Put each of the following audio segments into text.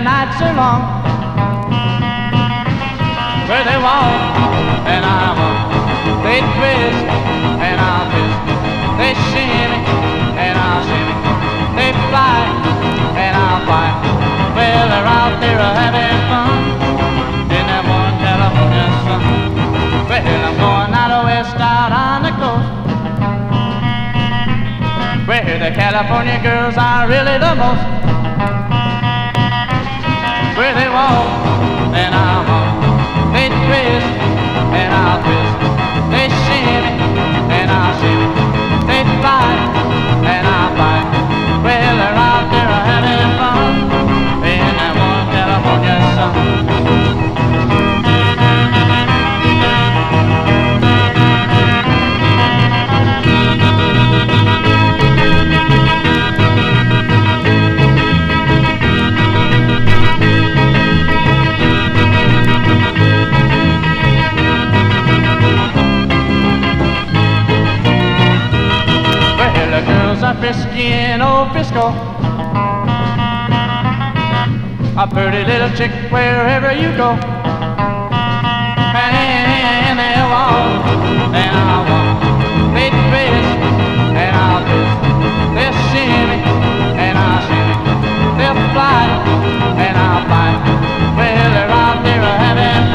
the nights are long. Where they walk, and I walk. They twist, and I twist. They shimmy, and I shimmy. They fly, and I fly. Well, they're out there having fun. In that one California sun. Well, I'm going out west out on the coast. Where the California girls are really the most. frisky in old Frisco. A pretty little chick wherever you go. And they walk, and I walk. They twist, and I'll twist. They shimmy, and I'll shimmy. They'll fly, and I'll fly. Well, they're out there having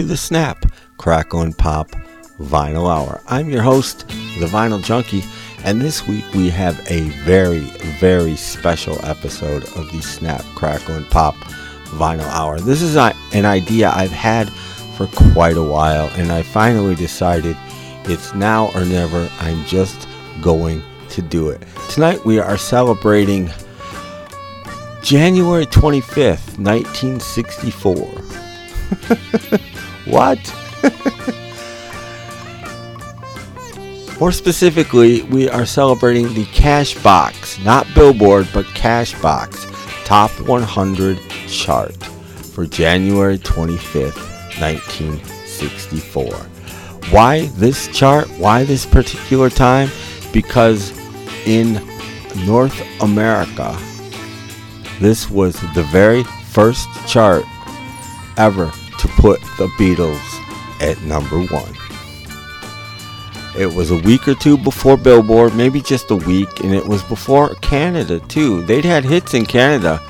to the Snap, Crackle and Pop Vinyl Hour. I'm your host, The Vinyl Junkie, and this week we have a very, very special episode of the Snap, Crackle and Pop Vinyl Hour. This is an idea I've had for quite a while, and I finally decided it's now or never. I'm just going to do it. Tonight we are celebrating. January 25th, 1964. What? More specifically, we are celebrating the Cash Box, not Billboard, but Cash Box Top 100 chart for January 25th, 1964. Why this chart? Why this particular time? Because in North America, this was the very first chart ever put the Beatles at number one. It was a week or two before Billboard, maybe just a week, and it was before Canada too. They'd had hits in Canada,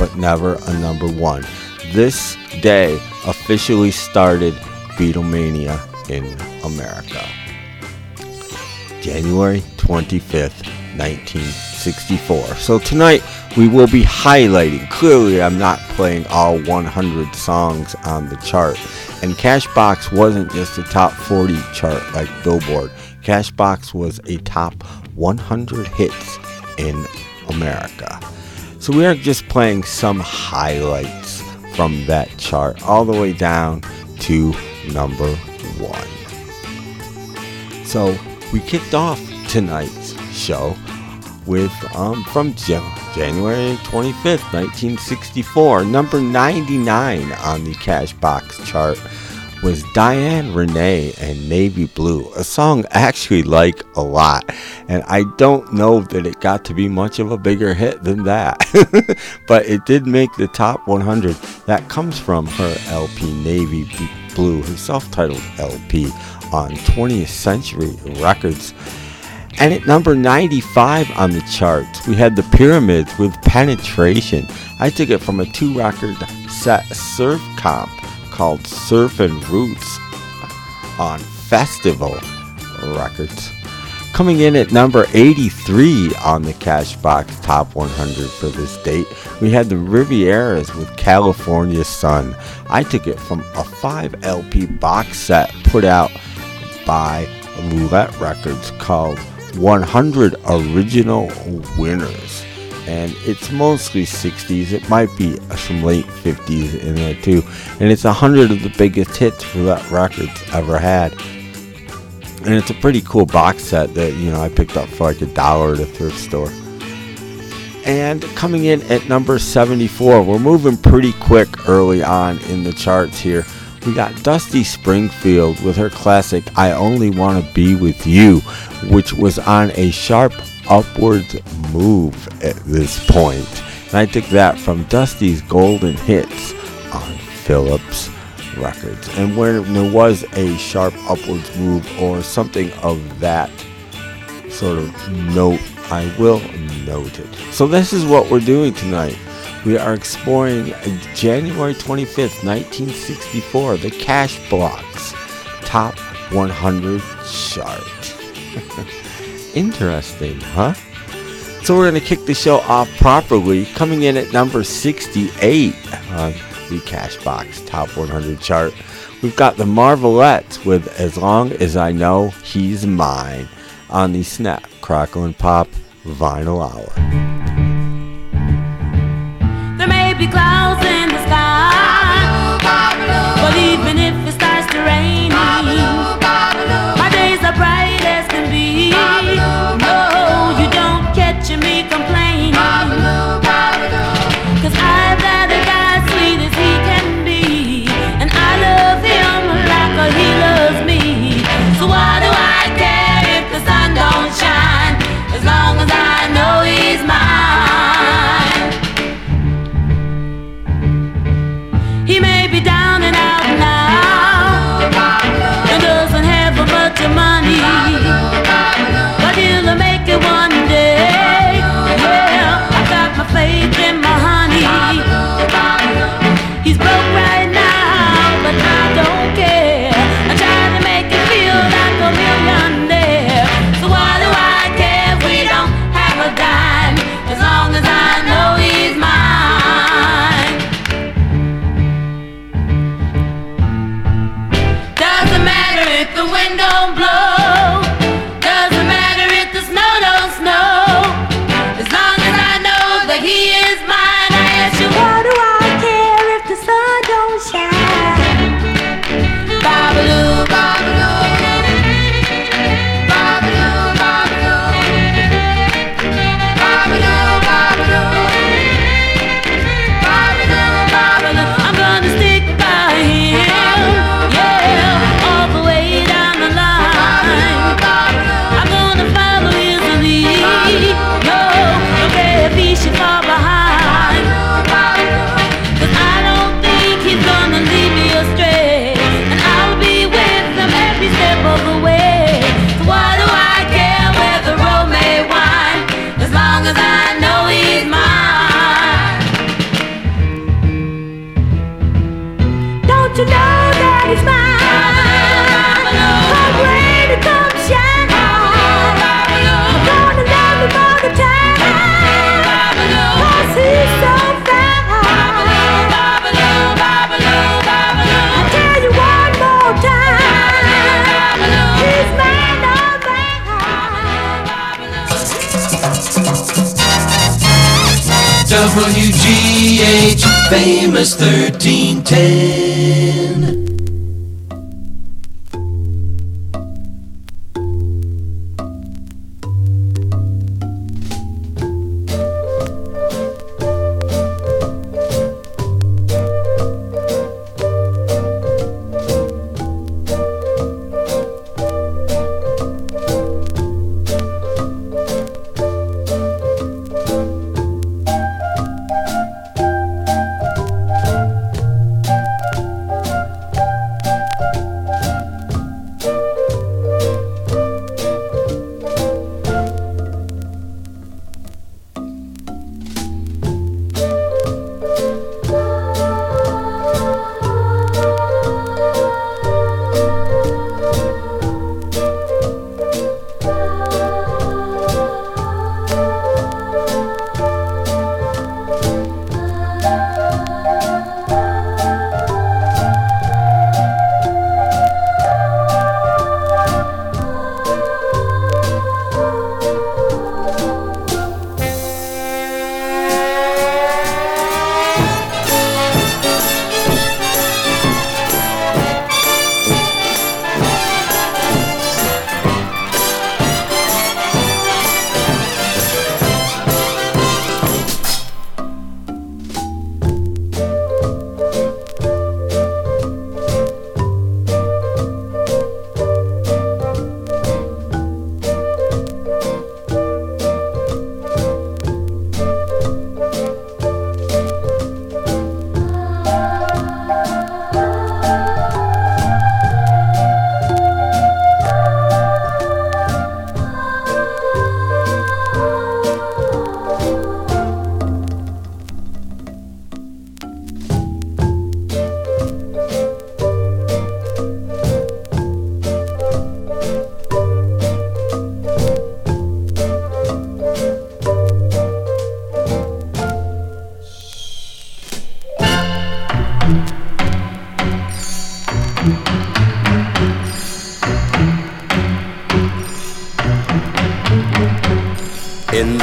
but never a number one. This day officially started Beatlemania in America. January 25th, 1964. So tonight we will be highlighting. Clearly, I'm not playing all 100 songs on the chart. And Cashbox wasn't just a top 40 chart like Billboard. Cashbox was a top 100 hits in America. So we are just playing some highlights from that chart all the way down to number one. So we kicked off tonight's show with um, from Jan- January 25th, 1964. Number 99 on the Cashbox chart was Diane Renay and Navy Blue, a song I actually like a lot. And I don't know that it got to be much of a bigger hit than that. but it did make the top 100. That comes from her LP Navy Blue, her self titled LP on 20th Century Records. And at number 95 on the charts, we had the Pyramids with Penetration. I took it from a two record set surf comp called Surfin' Roots on Festival Records. Coming in at number 83 on the Cashbox Top 100 for this date, we had the Rivieras with California Sun. I took it from a 5 LP box set put out by Roulette Records called 100 Original Winners. And it's mostly 60s. It might be some late 50s in there too. And it's 100 of the biggest hits Roulette Records ever had. And it's a pretty cool box set that, you know, I picked up for like a dollar at a thrift store. And coming in at number 74, we're moving pretty quick early on in the charts here. We got Dusty Springfield with her classic I Only Want to Be With You, which was on a sharp upwards move at this point. And I took that from Dusty's Golden Hits on Philips Records. And when there was a sharp upwards move or something of that sort of note, I will note it. So this is what we're doing tonight. We are exploring January 25th, 1964, the Cash Cashbox Top 100 chart. Interesting, huh? So we're going to kick the show off properly, coming in at number 68 on the Cashbox Top 100 chart. We've got the Marvelettes with As Long As I Know He's Mine on the Snap, Crackle, and Pop Vinyl Hour. Be clouds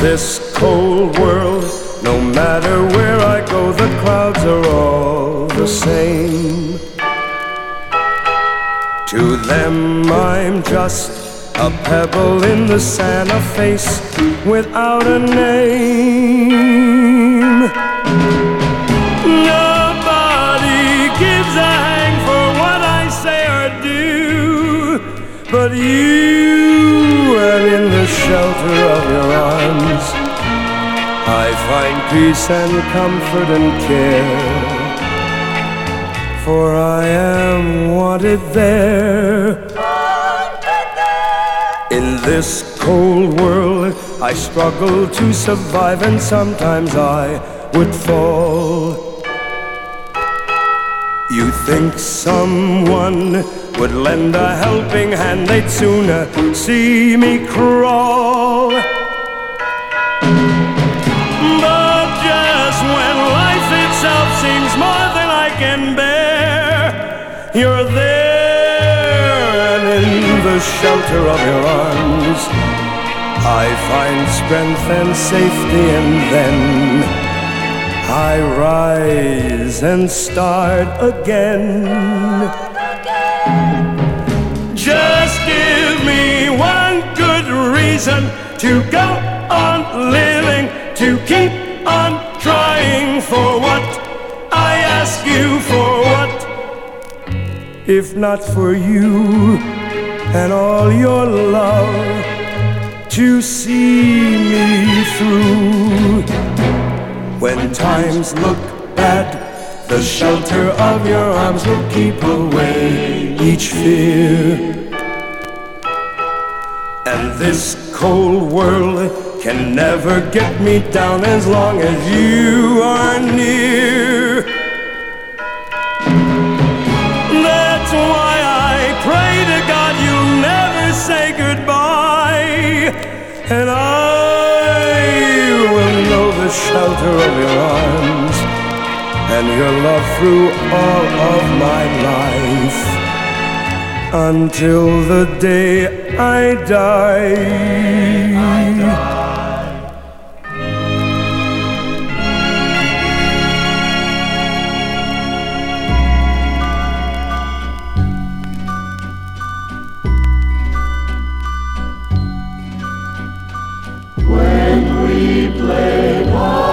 this cold world, no matter where I go, the clouds are all the same. To them, I'm just a pebble in the sand, a face peace and comfort and care. For I am wanted there. In this cold world, I struggle to survive, and sometimes I would fall. You think someone would lend a helping hand, they'd sooner see me crawl. Can bear, you're there, and in the shelter of your arms, I find strength and safety, and then I rise and start again. Just give me one good reason to go on living, to keep on trying for what ask you for what, if not for you and all your love to see me through. When times look bad, the shelter of your arms will keep away each fear. And this cold world can never get me down as long as you are near. shelter of your arms and your love through all of my life until the day I die. I die. When we play. Oh.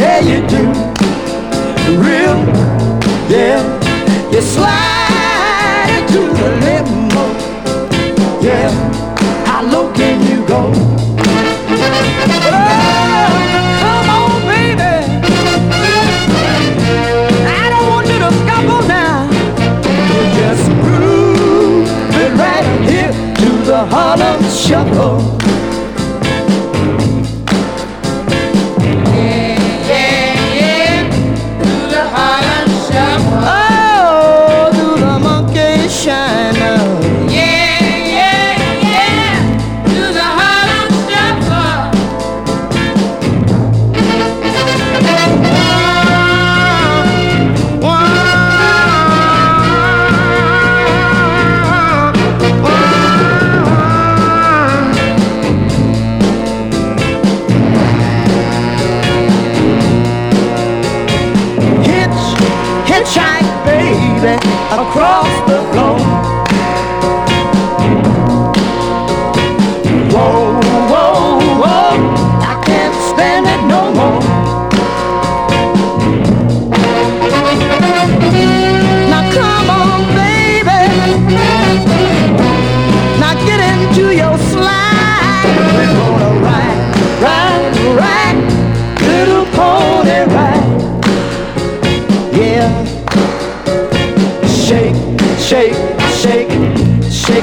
Yeah, you do. Real, yeah. You slide into the limbo. Yeah, how low can you go? Oh, come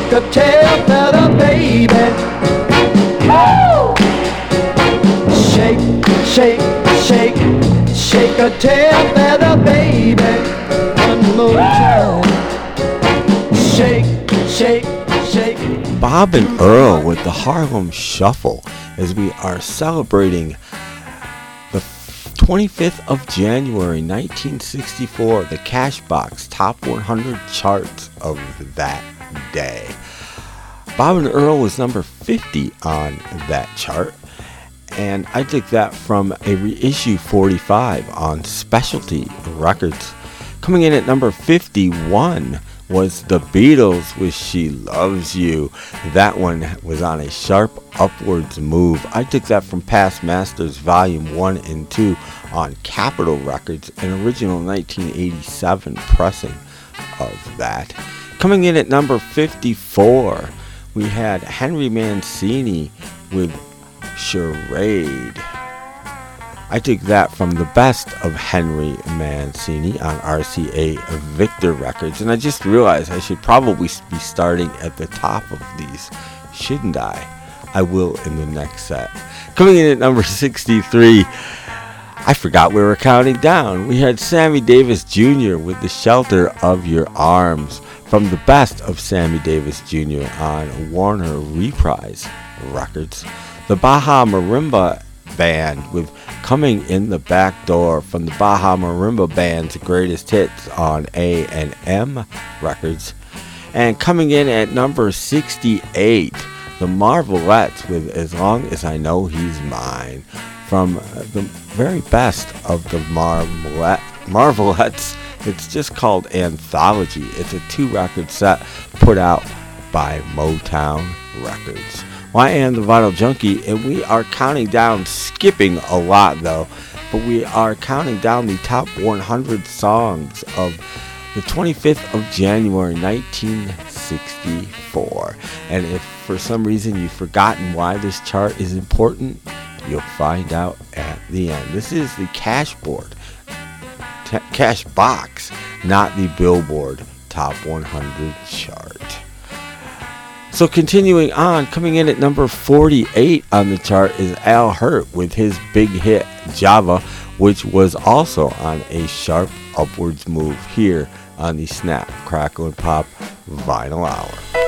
shake a tail feather, baby. Woo! Shake, shake, shake, shake a tail feather, baby. One more time. Shake, shake, shake. Bob and Earl with the Harlem Shuffle as we are celebrating the 25th of January 1964, the Cashbox Top 100 charts of that day. Bob and Earl was number 50 on that chart, and I took that from a reissue 45 on Specialty Records. Coming in at number 51 was The Beatles with She Loves You. That one was on a sharp upwards move. I took that from Past Masters Volume 1 and 2 on Capitol Records, an original 1987 pressing of that. Coming in at number 54, we had Henry Mancini with Charade. I took that from the best of Henry Mancini on RCA Victor Records, and I just realized I should probably be starting at the top of these, shouldn't I? I will in the next set. Coming in at number 63, I forgot we were counting down. We had Sammy Davis Jr. with The Shelter of Your Arms from the best of Sammy Davis Jr. on Warner Reprise Records. The Baja Marimba Band with Coming in the Back Door from the Baja Marimba Band's greatest hits on A and M Records. And coming in at number 68, the Marvelettes with As Long as I Know He's Mine from the very best of the Marvelette, Marvelettes. It's just called Anthology. It's a two record set put out by Motown Records. Well, I am the Vinyl Junkie, and we are counting down, skipping a lot though, but we are counting down the top 100 songs of the 25th of January 1964. And if for some reason you've forgotten why this chart is important, you'll find out at the end. This is the cash board, cash box, not the Billboard Top 100 chart. So continuing on, coming in at number 48 on the chart is Al Hirt with his big hit Java, which was also on a sharp upwards move here on the Snap, Crackle, and Pop Vinyl Hour.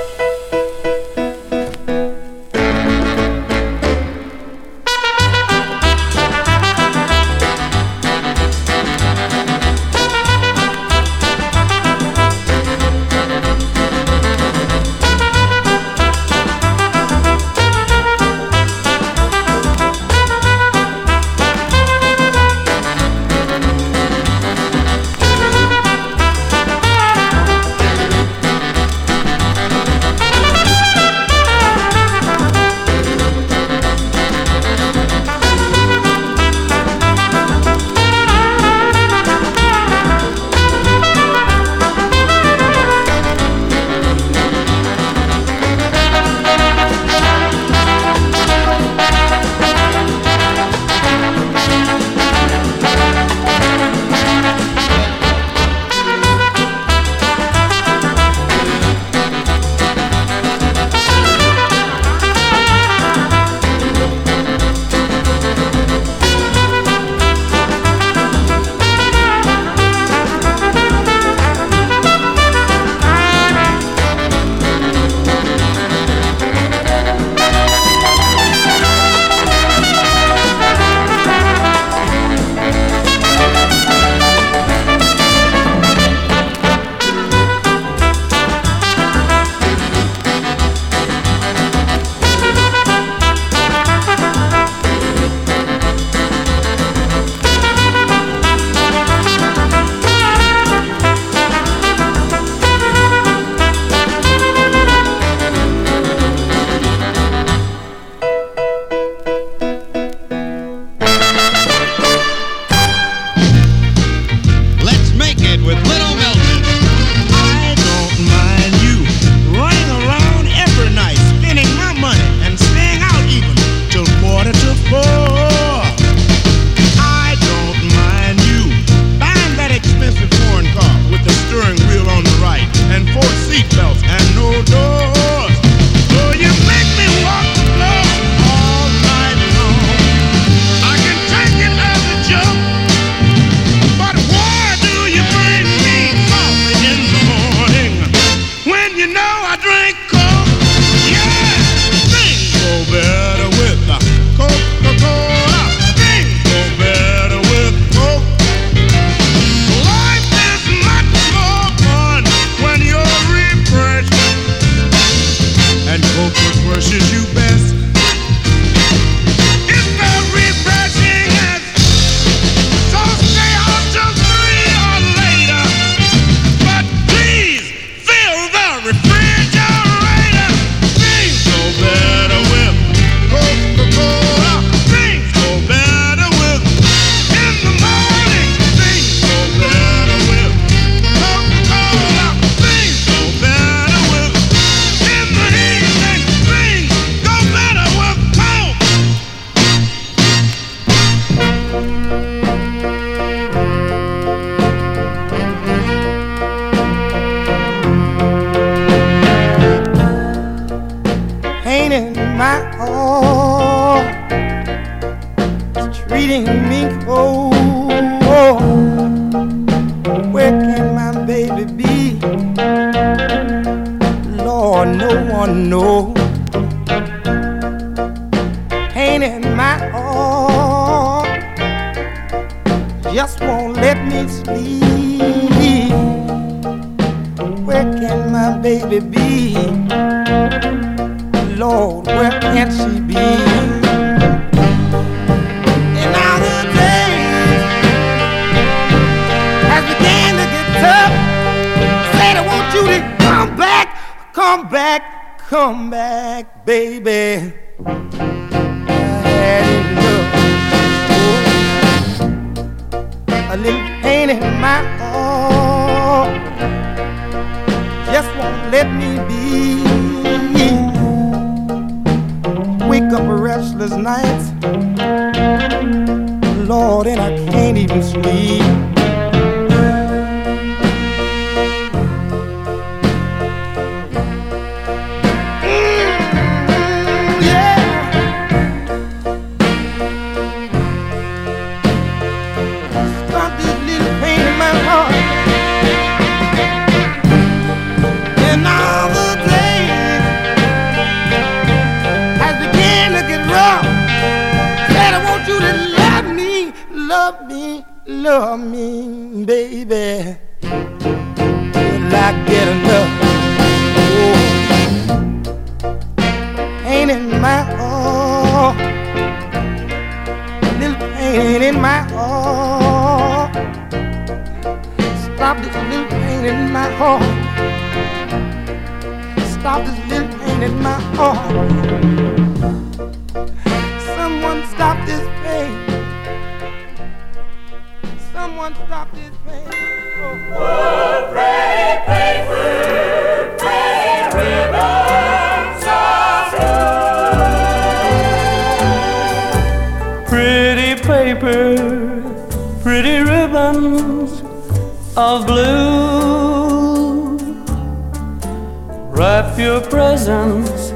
Wrap your presents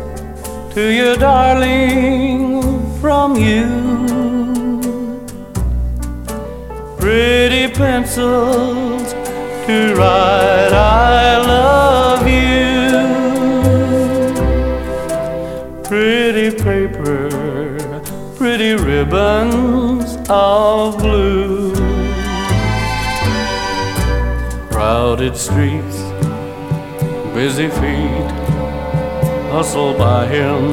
to your darling from you. Pretty pencils to write I love you. Pretty paper, pretty ribbons of blue. Crowded streets, busy feet hustle by him.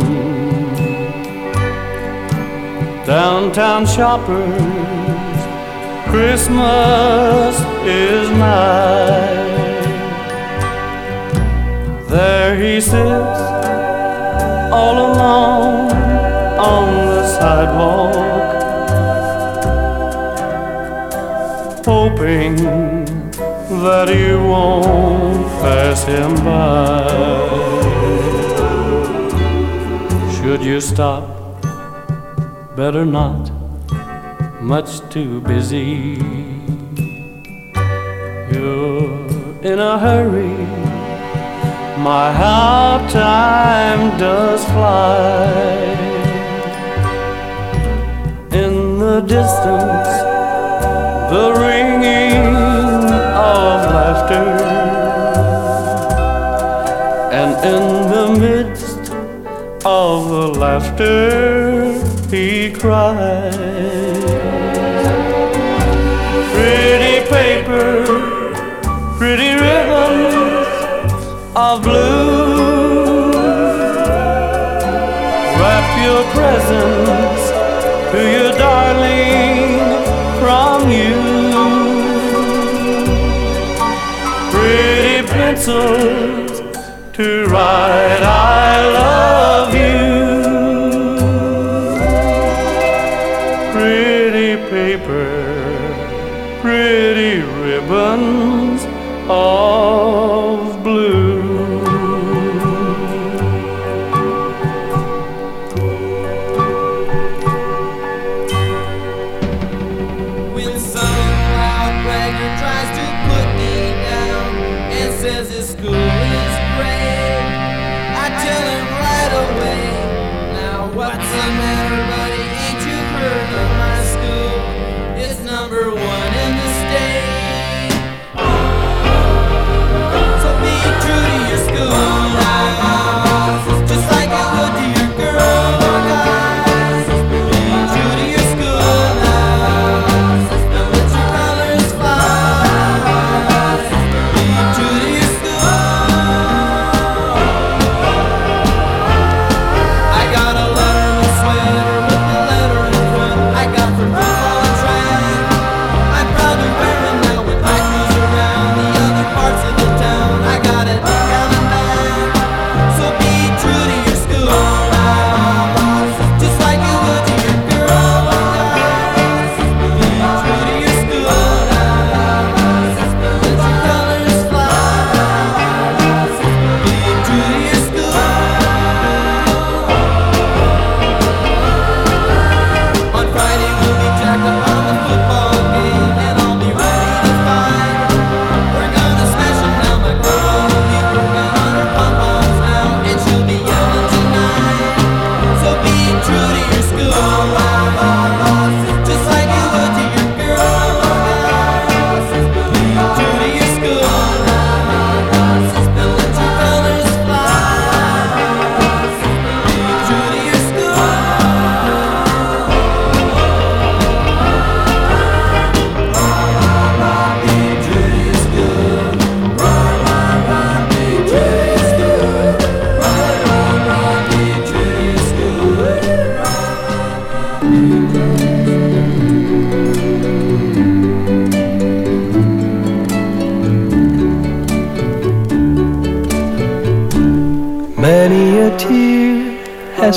Downtown shoppers, Christmas is nigh. There he sits all alone on the sidewalk, hoping that you won't pass him by. Should you stop? Better not, much too busy. You're in a hurry. My, how time does fly. In the distance, the ringing laughter. And in the midst of the laughter, he cries. Pretty paper, pretty ribbons of blue. Wrap your presents to your pencils to write I love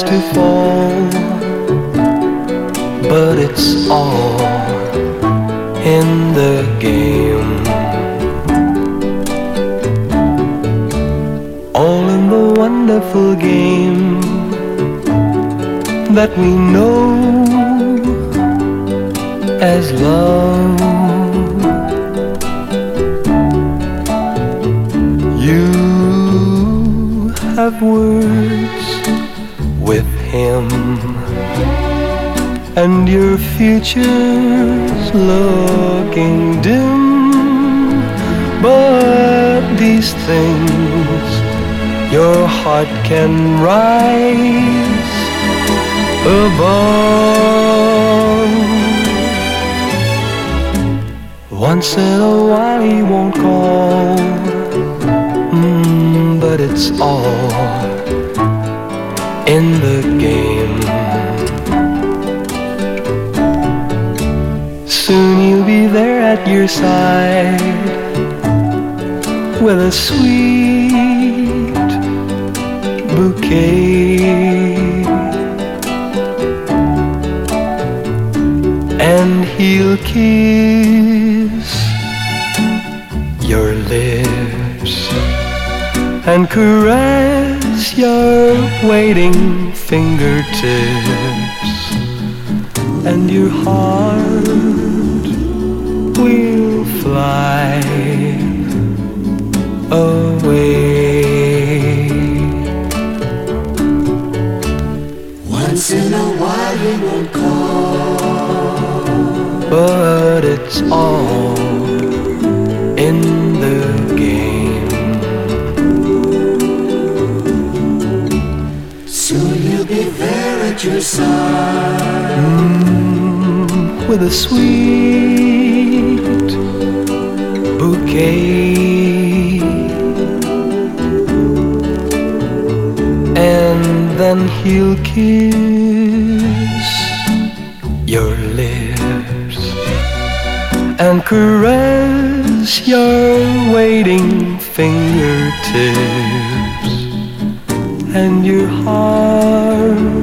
to said, oh, a while he won't call? Mm, but it's all in the game. Soon he'll be there at your side with a sweet bouquet. And he'll kiss your lips and caress your waiting fingertips and your heart will fly away. Once in a while you will call, but it's all. side mm, with a sweet bouquet, and then he'll kiss your lips and caress your waiting fingertips and your heart.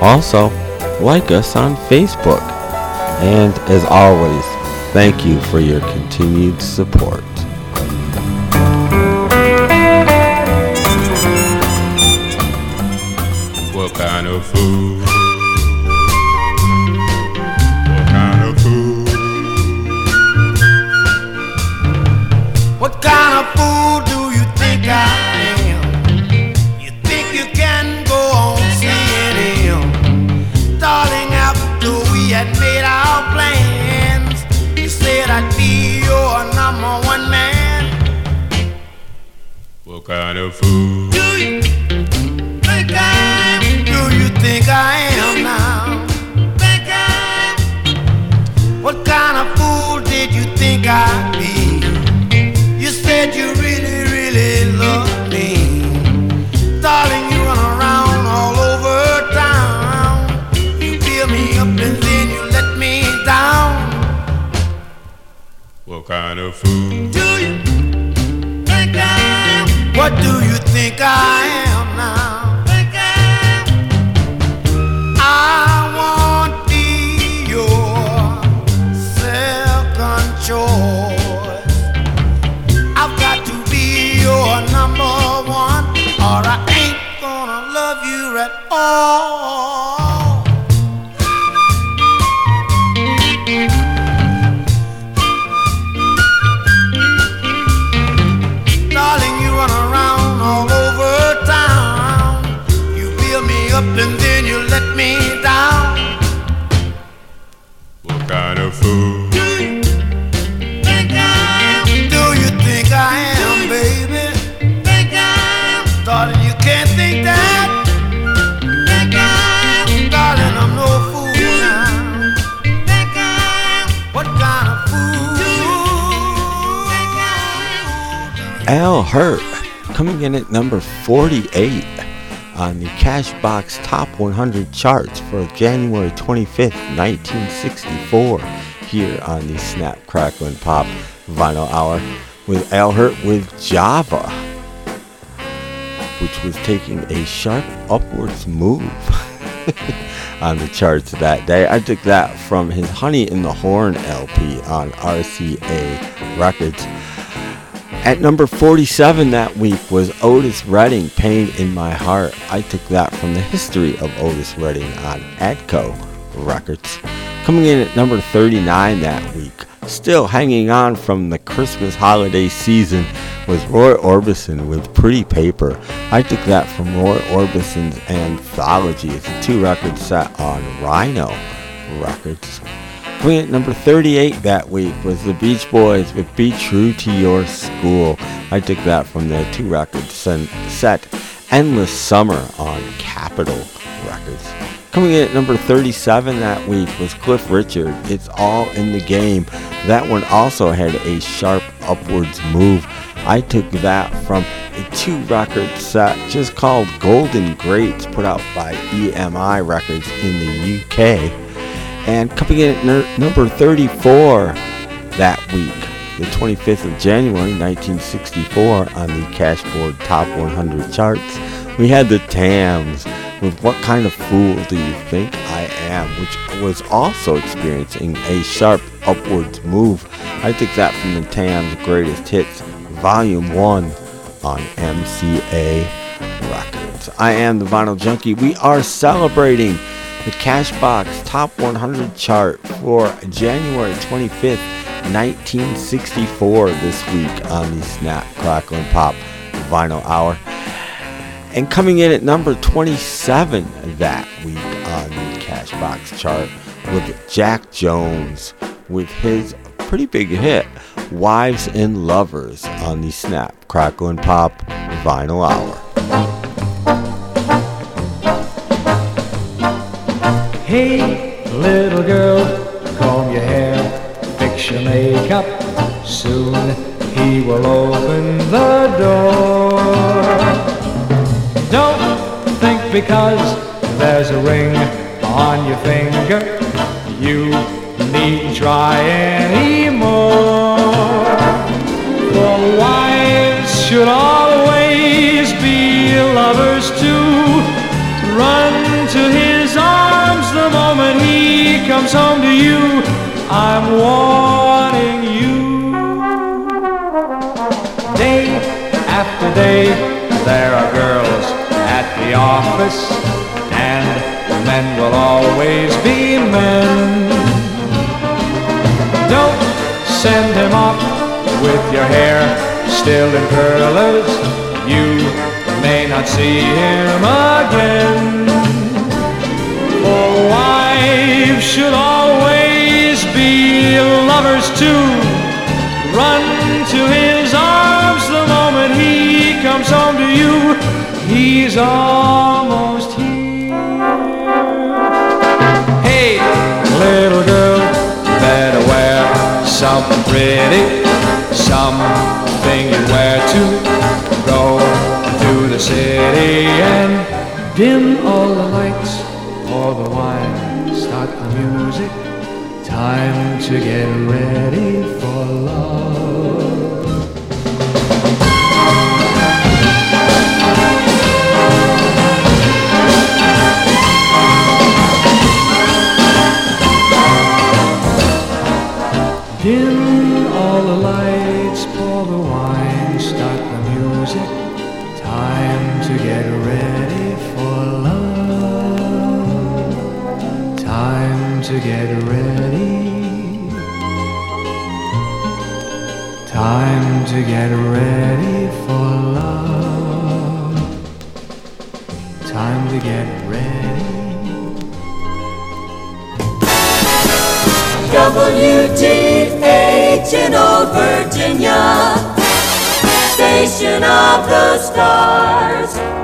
Also, like us on Facebook. And as always, thank you for your continued support. What kind of food? Kind of food? Do you think I am? Do you think I am now? Think I am? What kind of fool did you think I'd be? You said you really, really love me. Darling, you run around all over town. You fill me up and then you let me down. What kind of food? Think I am Hirt coming in at number 48 on the Cashbox Top 100 charts for January 25th, 1964, here on the Snap, Crackle, and Pop Vinyl Hour with Al Hirt with Java, which was taking a sharp upwards move on the charts that day. I took that from his Honey in the Horn LP on RCA Records. At number 47 that week was Otis Redding, Pain in My Heart. I took that from the history of Otis Redding on Atco Records. Coming in at number 39 that week, still hanging on from the Christmas holiday season, was Roy Orbison with Pretty Paper. I took that from Roy Orbison's anthology. It's a two record set on Rhino Records. At number 38 that week was the Beach Boys with Be True to Your School. I took that from their two record set Endless Summer on Capitol Records. Coming in at number 37 that week was Cliff Richard, It's All in the Game. That one also had a sharp upwards move. I took that from a two record set just called Golden Greats put out by EMI Records in the UK. And coming in at ner- number 34 that week, the 25th of January 1964, on the Cashboard Top 100 charts, we had the Tams with What Kind of Fool Do You Think I Am, which was also experiencing a sharp upwards move. I took that from the Tams Greatest Hits, Volume 1 on MCA Records. I am the Vinyl Junkie. We are celebrating the Cashbox Top 100 chart for January 25th, 1964 this week on the Snap, Crackle, and Pop Vinyl Hour. And coming in at number 27 that week on the Cashbox chart with Jack Jones with his pretty big hit, Wives and Lovers, on the Snap, Crackle, and Pop Vinyl Hour. Hey, little girl, comb your hair, fix your makeup. Soon he will open the door. Don't think because there's a ring on your finger, you needn't try anymore. For wives should always be lovers too. Run comes home to you. I'm warning you. Day after day, there are girls at the office, and men will always be men. Don't send him off with your hair still in curlers. You may not see him again. For wives should always be lovers too. Run to his arms the moment he comes home to you. He's almost here. Hey, little girl, better wear something pretty, something you wear to go to the city and dim all the lights, pour the wine. Time to get ready for love. Dim all the lights, pour the wine, start the music. Time to get ready for love. Time to get ready. Time to get ready for love. Time to get ready. WTH in Old Virginia, station of the stars.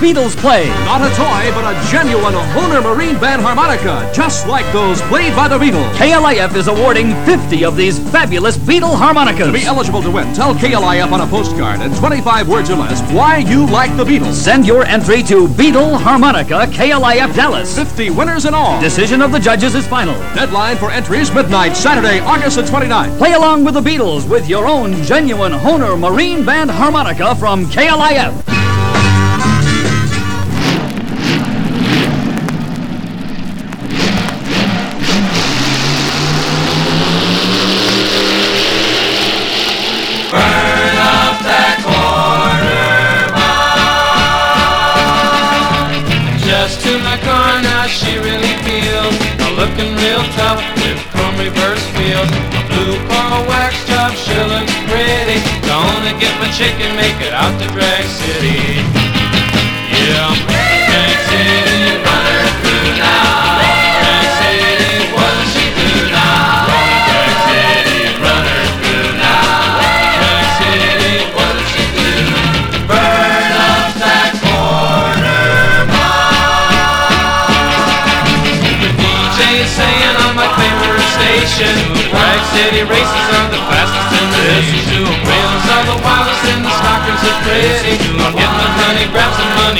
Beatles play. Not a toy, but a genuine Hohner Marine Band harmonica, just like those played by the Beatles. KLIF is awarding 50 of these fabulous Beatle harmonicas. To be eligible to win, tell KLIF on a postcard in 25 words or less why you like the Beatles. Send your entry to Beatle Harmonica, KLIF Dallas. 50 winners in all. Decision of the judges is final. Deadline for entries midnight, Saturday, August the 29th. Play along with the Beatles with your own genuine Hohner Marine Band harmonica from KLIF. My chicken, make it out to Drag City.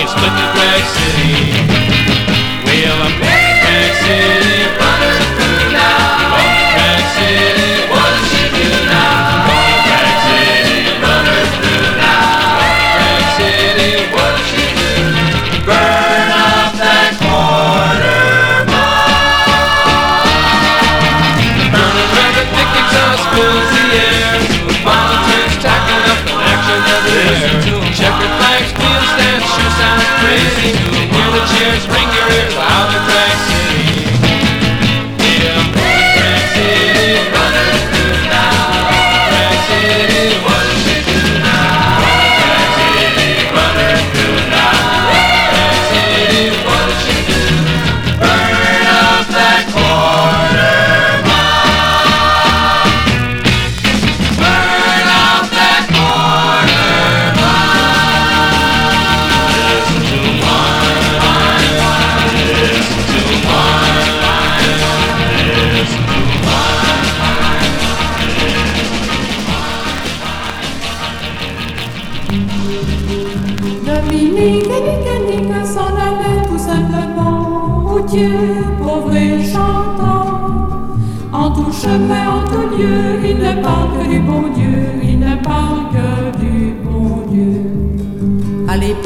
Split the Drag City.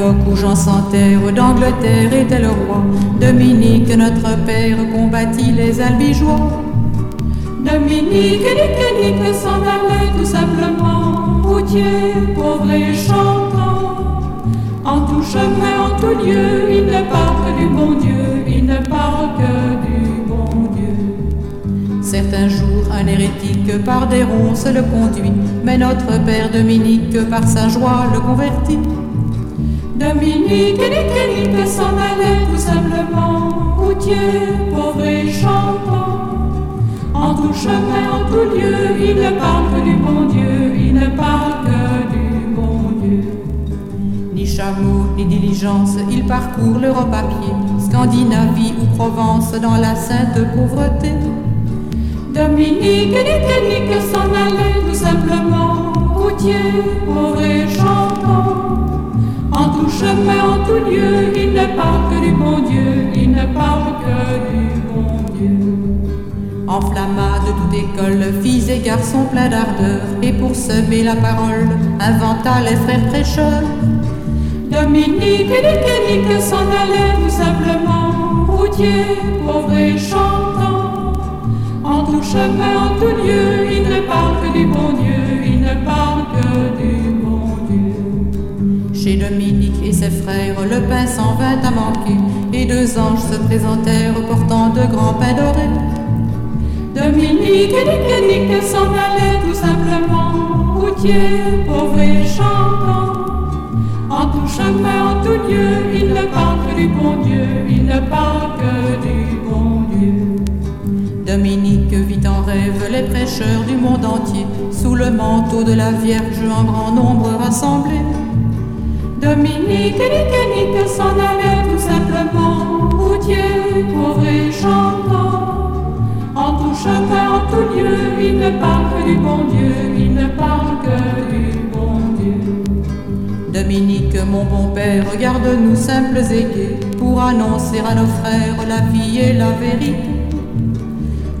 L'époque où Jean sans terre d'Angleterre était le roi, Dominique, notre père, combattit les albigeois. Dominique et Nicanique s'en allaient tout simplement routier, pauvre et chantant. En tout chemin, en tout lieu, il ne parle que du bon Dieu, il ne parle que du bon Dieu. Certains jours, un hérétique par des ronces le conduit, mais notre père Dominique par sa joie le convertit. Dominique et Nicanique s'en allaient tout simplement routier, pauvre et chantant. En tout chemin, en tout lieu, il ne parle que du bon Dieu, il ne parle que du bon Dieu. Ni chameau, ni diligence, il parcourt l'Europe à pied, Scandinavie ou Provence dans la sainte pauvreté. Dominique et Nicanique s'en allaient tout simplement routier, pauvre et. Tout chemin, en tout lieu, il ne parle que du bon Dieu, il ne parle que du bon Dieu. Enflamma de toute école, filles et garçons pleins d'ardeur, et pour semer la parole, inventa les frères prêcheurs. Dominique et Nicanique s'en allaient tout simplement routier, pauvre et chantant. En tout chemin, en tout lieu, il ne parle que du bon Dieu, Chez Dominique et ses frères, le pain s'en vint à manquer, et deux anges se présentèrent portant de grands pains dorés. Dominique et Nicanique s'en allaient tout simplement routier, pauvre et chantant. En tout chemin, en tout lieu, il ne parle que du bon Dieu, il ne parle que du bon Dieu. Dominique vit en rêve les prêcheurs du monde entier, sous le manteau de la Vierge en grand nombre rassemblés. Dominique et Nick s'en allaient tout simplement, routier, pauvre et chantant. En tout chemin, en tout lieu, il ne parle que du bon Dieu, il ne parle que du bon Dieu. Dominique, mon bon père, regarde-nous simples et gais pour annoncer à nos frères la vie et la vérité.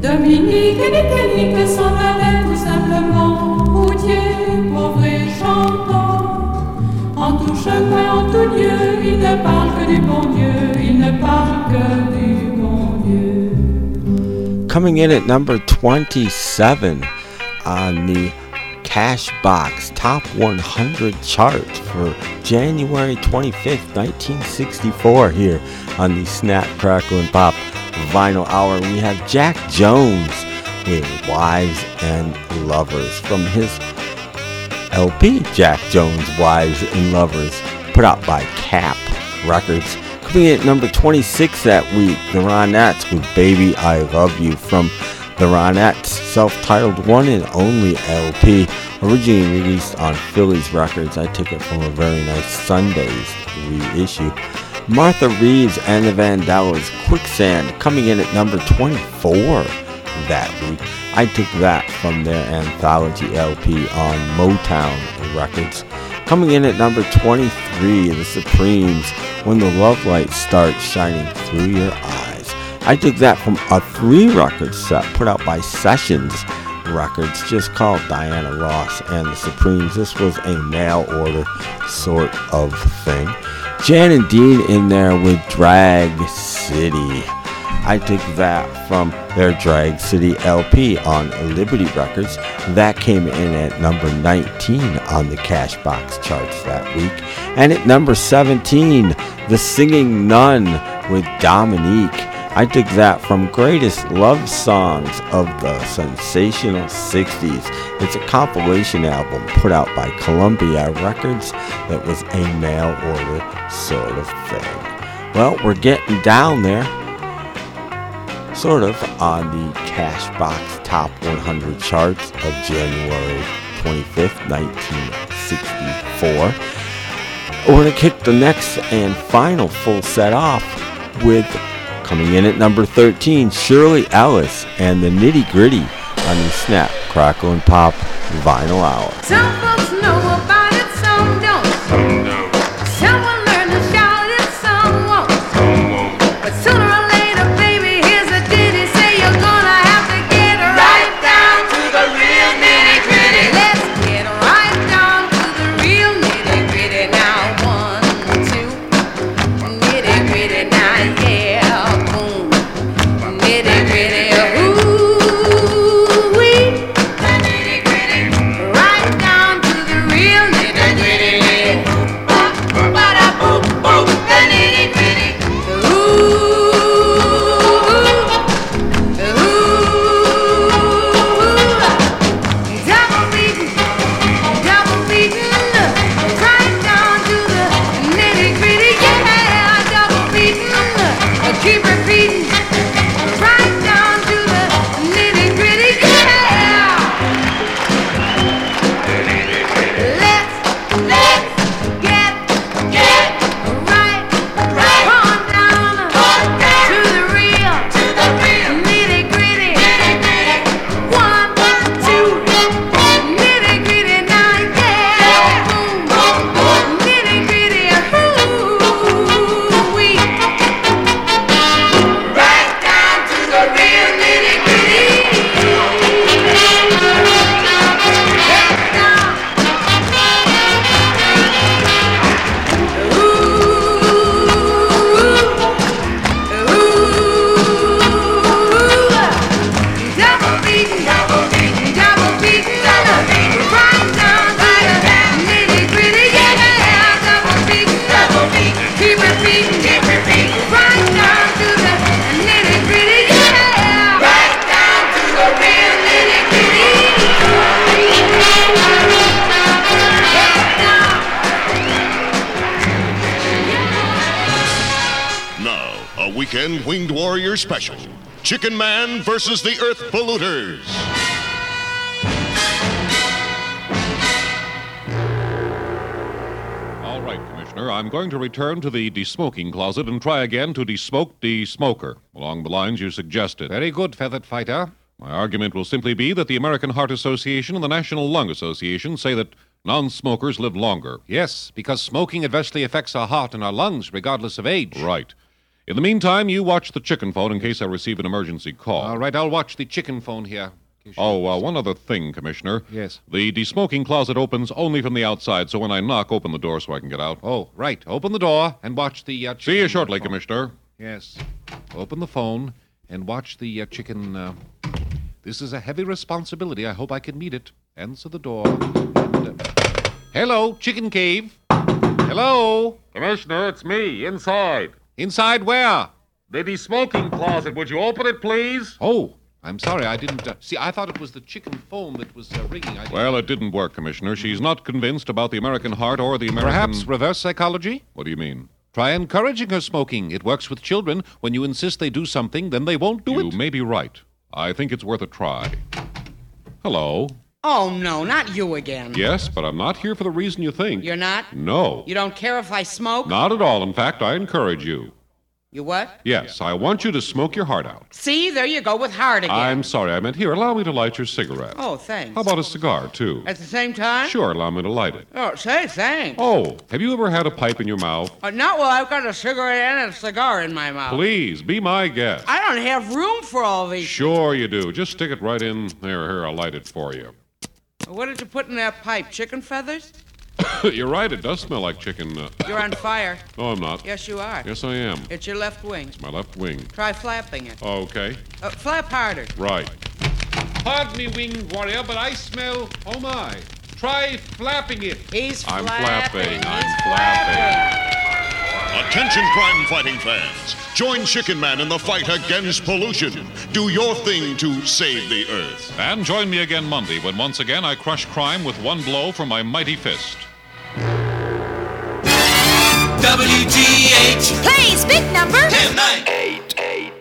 Dominique et Nick s'en allaient tout simplement, routier, pauvre et chantant. Chemin, il ne parle que du bon Dieu, il ne parle que du bon Dieu. Coming in at number 27 on the Cashbox Top 100 chart for January 25th, 1964, here on the Snap, Crackle, and Pop Vinyl Hour. We have Jack Jones with Wives and Lovers from his LP, Jack Jones Wives and Lovers, put out by Cap Records. Coming in at number 26 that week, the Ronettes with Baby I Love You from the Ronettes, self-titled one and only LP, originally released on Philles Records. I took it from a very nice Sundazed reissue. Martha Reeves and the Vandellas, Quicksand, coming in at number 24 that week. I took that from their anthology LP on Motown Records. Coming in at number 23, The Supremes, When the Love Light Starts Shining Through Your Eyes. I took that from a three record set put out by Sessions Records, just called Diana Ross and the Supremes. This was a mail order sort of thing. Jan and Dean in there with Drag City. I took that from their Drag City LP on Liberty Records. That came in at number 19 on the Cashbox charts that week. And at number 17, The Singing Nun with Dominique. I took that from Greatest Love Songs of the Sensational 60s. It's a compilation album put out by Columbia Records that was a mail order sort of thing. Well, we're getting down there sort of on the Cashbox Top 100 charts of January 25th, 1964. We're going to kick the next and final full set off with coming in at number 13, Shirley Ellis and the Nitty Gritty on the Snap, Crackle, and Pop Vinyl Hour. Special Chickenman versus the Earth Polluters. All right, Commissioner. Commissioner. I'm going to return to the desmoking closet and try again to desmoke the smoker, along the lines you suggested. Very good, Feathered Fighter. My argument will simply be that the American Heart Association and the National Lung Association say that non smokers live longer. Yes, because smoking adversely affects our heart and our lungs, regardless of age. Right. In the meantime, you watch the chicken phone in case I receive an emergency call. All right, I'll watch the chicken phone here. Oh, uh, one other thing, Commissioner. Yes. The desmoking closet opens only from the outside, so when I knock, open the door so I can get out. Oh, right. Open the door and watch the uh, chicken. See you shortly, phone. Commissioner. Yes. Open the phone and watch the uh, chicken. Uh... This is a heavy responsibility. I hope I can meet it. Answer the door. And, uh... Hello, Chicken Cave. Hello. Commissioner, it's me, inside. Inside where? The smoking closet. Would you open it, please? Oh, I'm sorry. I didn't. Uh... See, I thought it was the chicken phone that was uh, ringing. I... Well, it didn't work, Commissioner. She's not convinced about the American heart or the American. Perhaps reverse psychology? What do you mean? Try encouraging her smoking. It works with children. When you insist they do something, then they won't do you it. You may be right. I think it's worth a try. Hello. Oh, no, not you again. Yes, but I'm not here for the reason you think. You're not? No. You don't care if I smoke? Not at all. In fact, I encourage you. You what? Yes, I want you to smoke your heart out. See, there you go with heart again. I'm sorry. I meant here. Allow me to light your cigarette. Oh, thanks. How about a cigar, too? At the same time? Sure, allow me to light it. Oh, say thanks. Oh, have you ever had a pipe in your mouth? Uh, not while I've got a cigarette and a cigar in my mouth. Please, be my guest. I don't have room for all these. Sure you do. Just stick it right in. There, here, I'll light it for you. What did you put in that pipe? Chicken feathers? You're right, it does smell like chicken. Uh... You're on fire. No, I'm not. Yes, you are. Yes, I am. It's your left wing. It's my left wing. Try flapping it. Okay. Uh, flap harder. Right. Pardon me, winged warrior, but I smell. Oh my! Try flapping it. He's I'm flapping. flapping. I'm He's flapping. Attention crime fighting fans. Join Chickenman in the fight against pollution. Do your thing to save the earth. And join me again Monday when once again I crush crime with one blow from my mighty fist. WGH. Plays big number. 10, 9, 8, 8.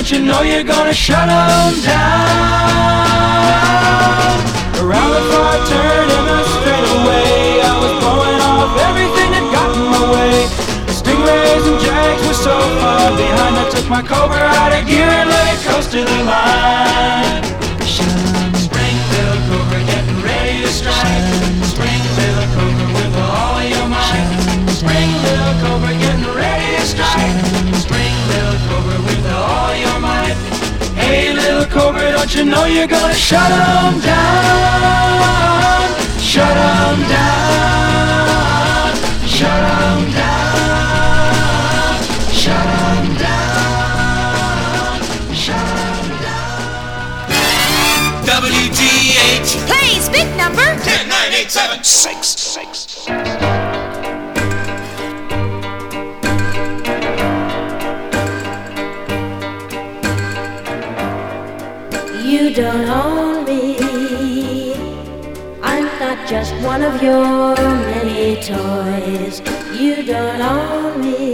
Don't you know you're gonna shut 'em down? Around the far turn in the straightaway, I was blowing off everything that got in my way. Stingrays and jags were so far behind, I took my cobra out of gear and let it coast to the line. Spring little cobra, getting ready to strike. Spring little cobra with all of your might. Spring little cobra, getting ready to strike. Spring all your might. Hey little cobra, don't you know you're gonna shut 'em down? Shut 'em down. Shut 'em down. Shut 'em down. Shut 'em WGH. Plays big number. 10, your many toys. You don't own me.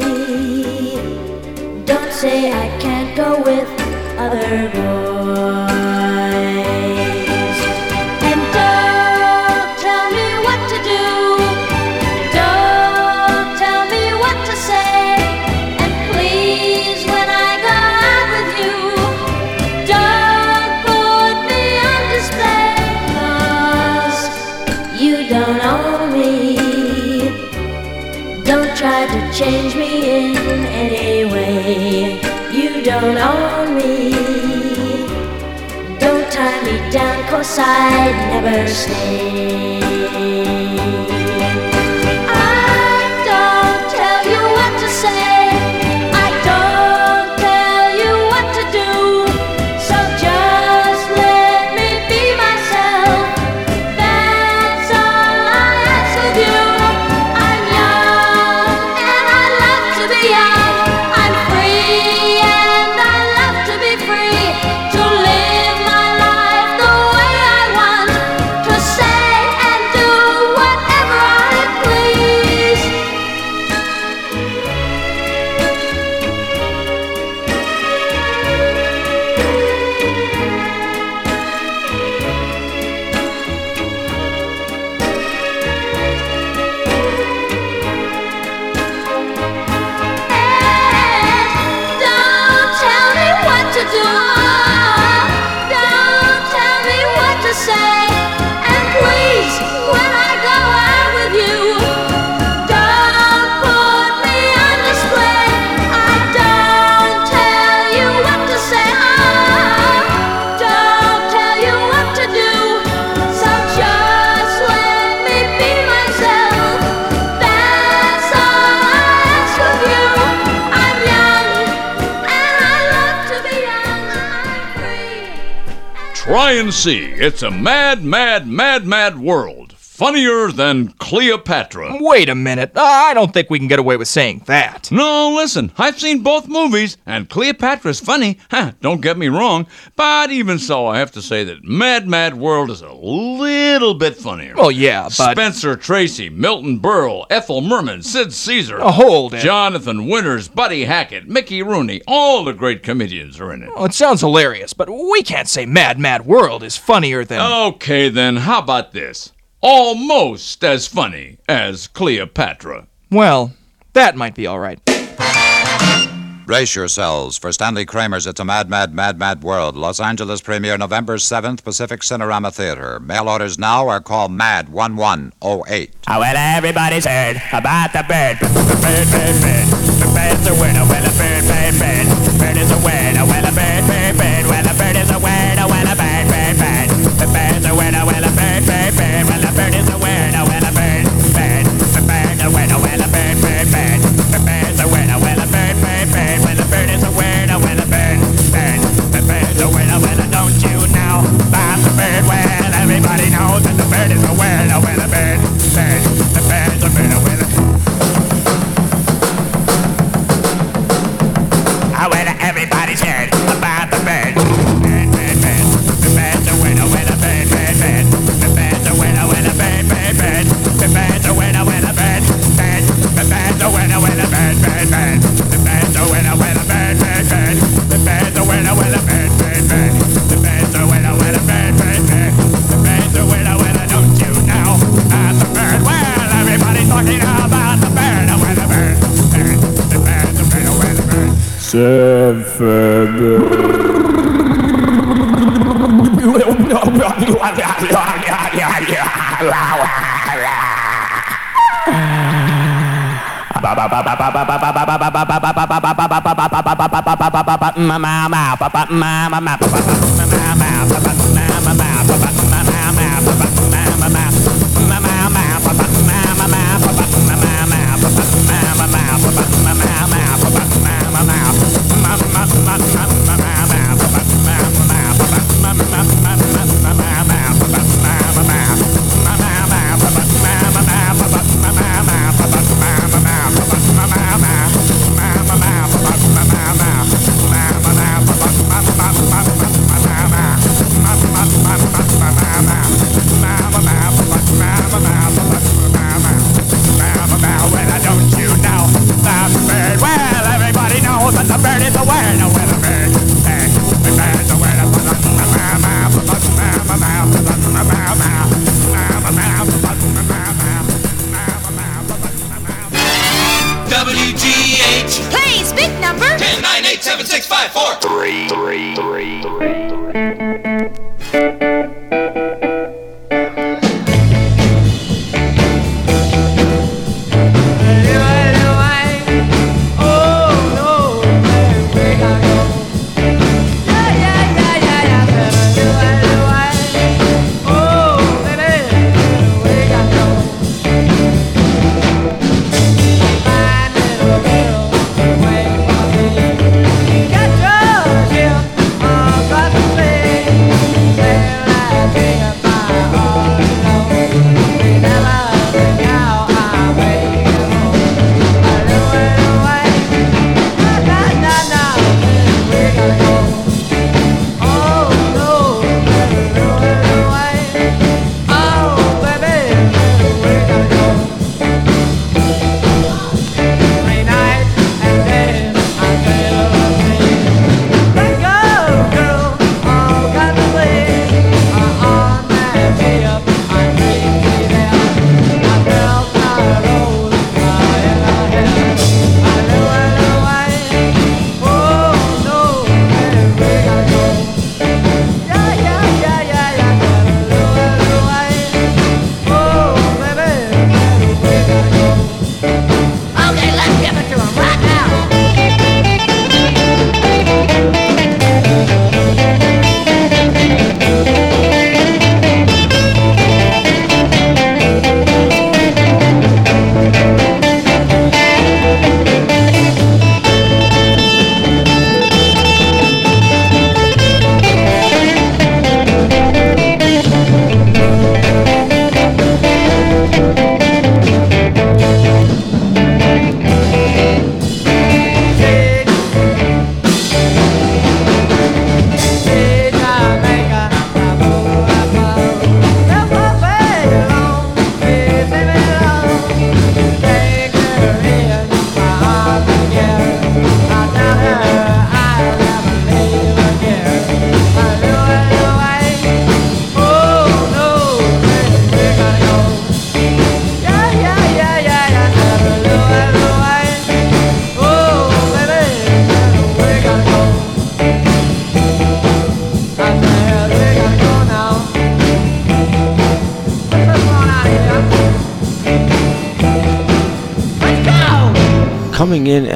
Don't say I can't go with other boys. I'd never stay. Free. C. It's a mad, mad, mad, mad world. Funnier than Cleopatra. Wait a minute. I don't think we can get away with saying that. No, listen. I've seen both movies, and Cleopatra's funny. Huh, don't get me wrong. But even so, I have to say that Mad, Mad World is a little bit funnier. Well, yeah, but. Spencer Tracy, Milton Berle, Ethel Merman, Sid Caesar. Oh, hold it. Jonathan Winters, Buddy Hackett, Mickey Rooney. All the great comedians are in it. It sounds hilarious, but we can't say Mad Mad World is funnier than. Okay, then, how about this? Almost as funny as Cleopatra. Well, that might be all right. Brace yourselves for Stanley Kramer's It's a Mad, Mad, Mad, Mad World. Los Angeles premiere November 7th, Pacific Cinerama Theater. Mail orders now are call MAD 1108. Oh, well, everybody's heard about the bird. Bird, bird, bird. The bird's a word. Oh, well, a bird, bird, bird. Bird is a word. Oh, well, a bird, bird, bird. Well, a bird is a word. Well,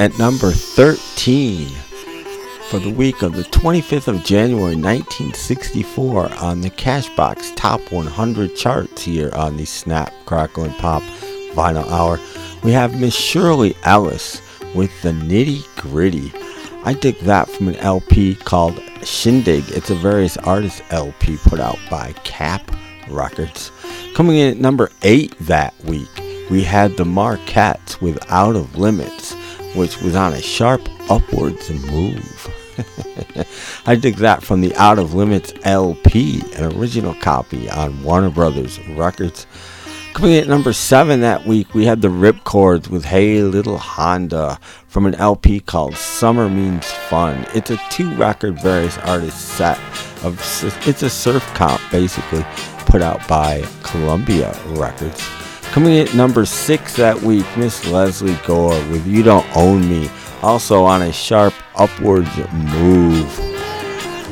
at number 13 for the week of the 25th of January 1964 on the Cashbox Top 100 charts here on the Snap, Crackle, and Pop Vinyl Hour. We have Miss Shirley Ellis with the Nitty Gritty. I dig that from an LP called Shindig. It's a various artists LP put out by Cap Records. Coming in at number 8 that week, we had the Markettes with Out of Limits, which was on a sharp upwards move. I dig that from the Out of Limits LP, an original copy on Warner Brothers Records. Coming in at number seven that week, we had the Rip Chords with Hey Little Honda from an LP called Summer Means Fun. It's a two record various artists set of it's a surf comp basically put out by Columbia Records. Coming in at number six that week, Miss Leslie Gore with You Don't Own Me, also on a sharp Upwards Move.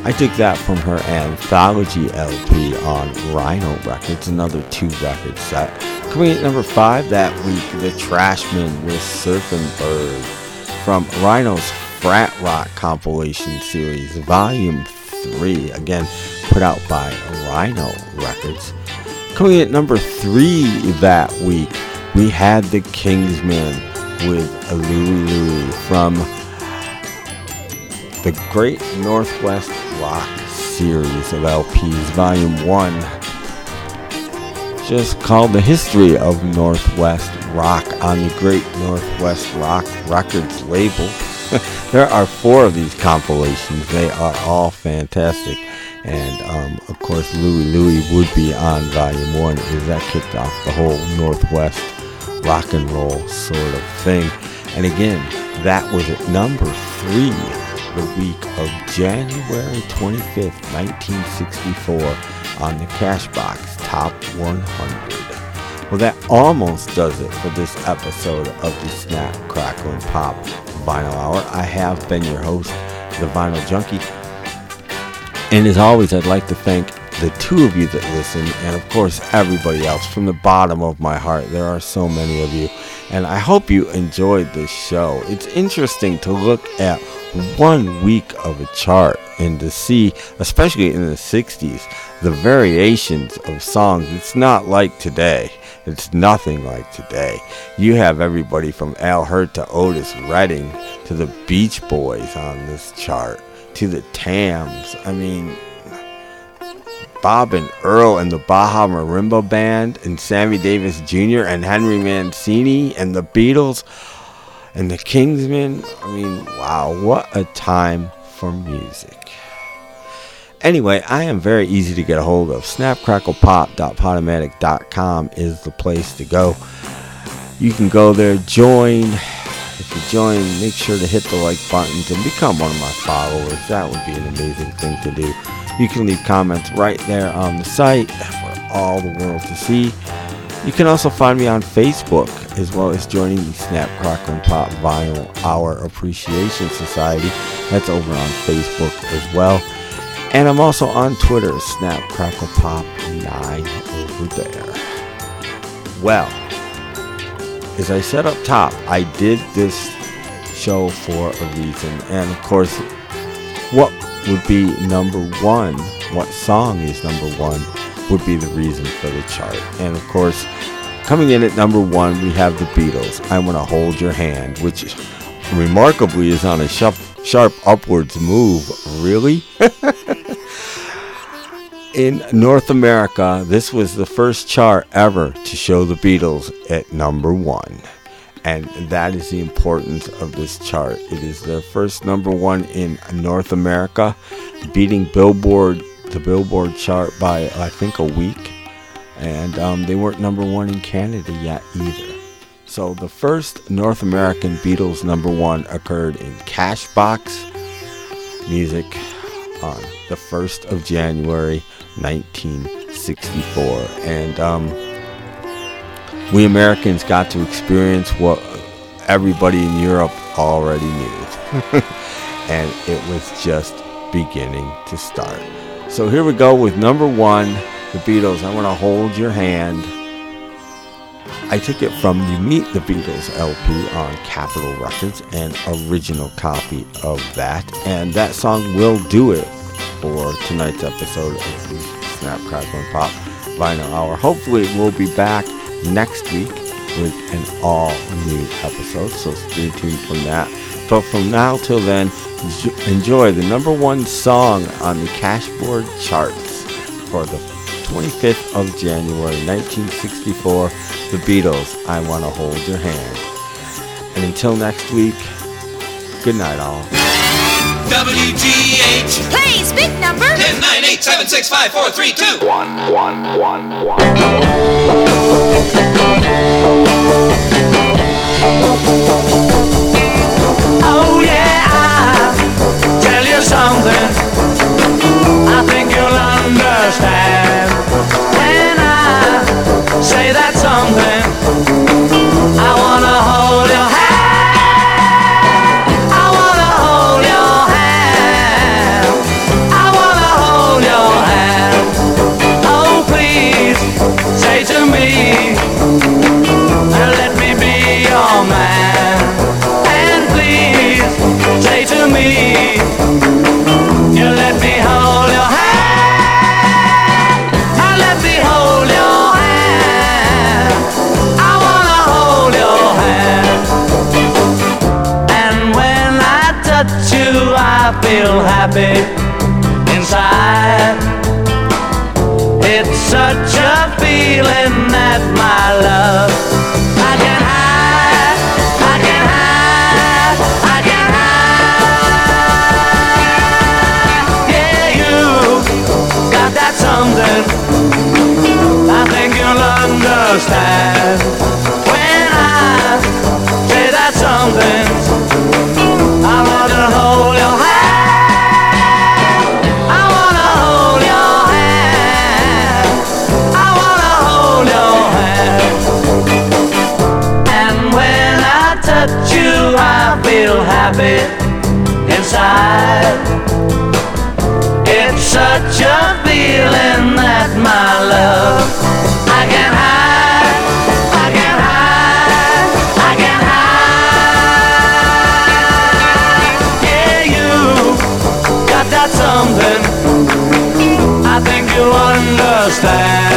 I took that from her anthology LP on Rhino Records, another two record set. Coming at number five that week, The Trashmen with Surfing Bird from Rhino's Frat Rock compilation series, Volume 3, again put out by Rhino Records. Coming at number three that week, we had The Kingsmen with Louie Louie from the Great Northwest Rock series of LPs, Volume 1, just called The History of Northwest Rock on the Great Northwest Rock Records label. there are four of these compilations. They are all fantastic. And um, of course, Louie Louie would be on Volume 1 Is that kicked off the whole Northwest rock and roll sort of thing. And again, that was at number three the week of January 25th, 1964 on the Cashbox Top 100. Well, that almost does it for this episode of the Snap, Crackle, and Pop Vinyl Hour. I have been your host, the Vinyl Junkie. And as always, I'd like to thank the two of you that listen, and of course, everybody else from the bottom of my heart. There are so many of you, and I hope you enjoyed this show. It's interesting to look at one week of a chart and to see, especially in the 60s, the variations of songs. It's not like today. It's nothing like today. You have everybody from Al Hirt to Otis Redding to the Beach Boys on this chart to the Tams. I mean, Bob and Earl and the Baja Marimba Band and Sammy Davis Jr. and Henry Mancini and the Beatles and the Kingsmen. I mean, wow, what a time for music. Anyway, I am very easy to get a hold of. Snapcracklepop.podomatic.com is the place to go. You can go there, join. If you join, make sure to hit the like buttons and become one of my followers. That would be an amazing thing to do. You can leave comments right there on the site for all the world to see. You can also find me on Facebook as well as joining the Snap Crackle and Pop Vinyl Hour Appreciation Society. That's over on Facebook as well. And I'm also on Twitter, Snap Crackle Pop 9 over there. Well, as I said up top, I did this show for a reason. And of course, what would be number one, what song is number one, would be the reason for the chart. And of course, coming in at number one, we have the Beatles. I Want to Hold Your Hand, which remarkably is on a sharp, sharp upwards move. Really? in North America, this was the first chart ever to show the Beatles at number one. And that is the importance of this chart. It is their first number one in North America, beating Billboard, the Billboard chart by I think a week. And um, they weren't number one in Canada yet either. So the first North American Beatles number one occurred in Cashbox Music on the 1st of January 1964. And um, we Americans got to experience what everybody in Europe already knew. and it was just beginning to start. So here we go with number one, the Beatles. I want to hold your hand. I took it from the Meet the Beatles LP on Capitol Records, an original copy of that. And that song will do it for tonight's episode of the Snap, Crackle, and Pop Vinyl Hour. Hopefully, we'll be back next week with an all new episode, so stay tuned for that. But from now till then, enjoy the number one song on the Cashbox charts for the 25th of January 1964, The Beatles, I Want to Hold Your Hand. And until next week, good night, all. WGH. Play speak number. 10, 9, 8, 7, 6, 5, 4, 3, 2. 1, 1, 1, 1. Oh yeah, I'll tell you something. I think you'll understand feel happy inside. It's such a feeling that my love I can hide, I can hide, I can hide. Yeah, you got that something. I think you'll understand. It's such a feeling that my love I can hide, I can hide, I can hide. Yeah, you got that something. I think you understand.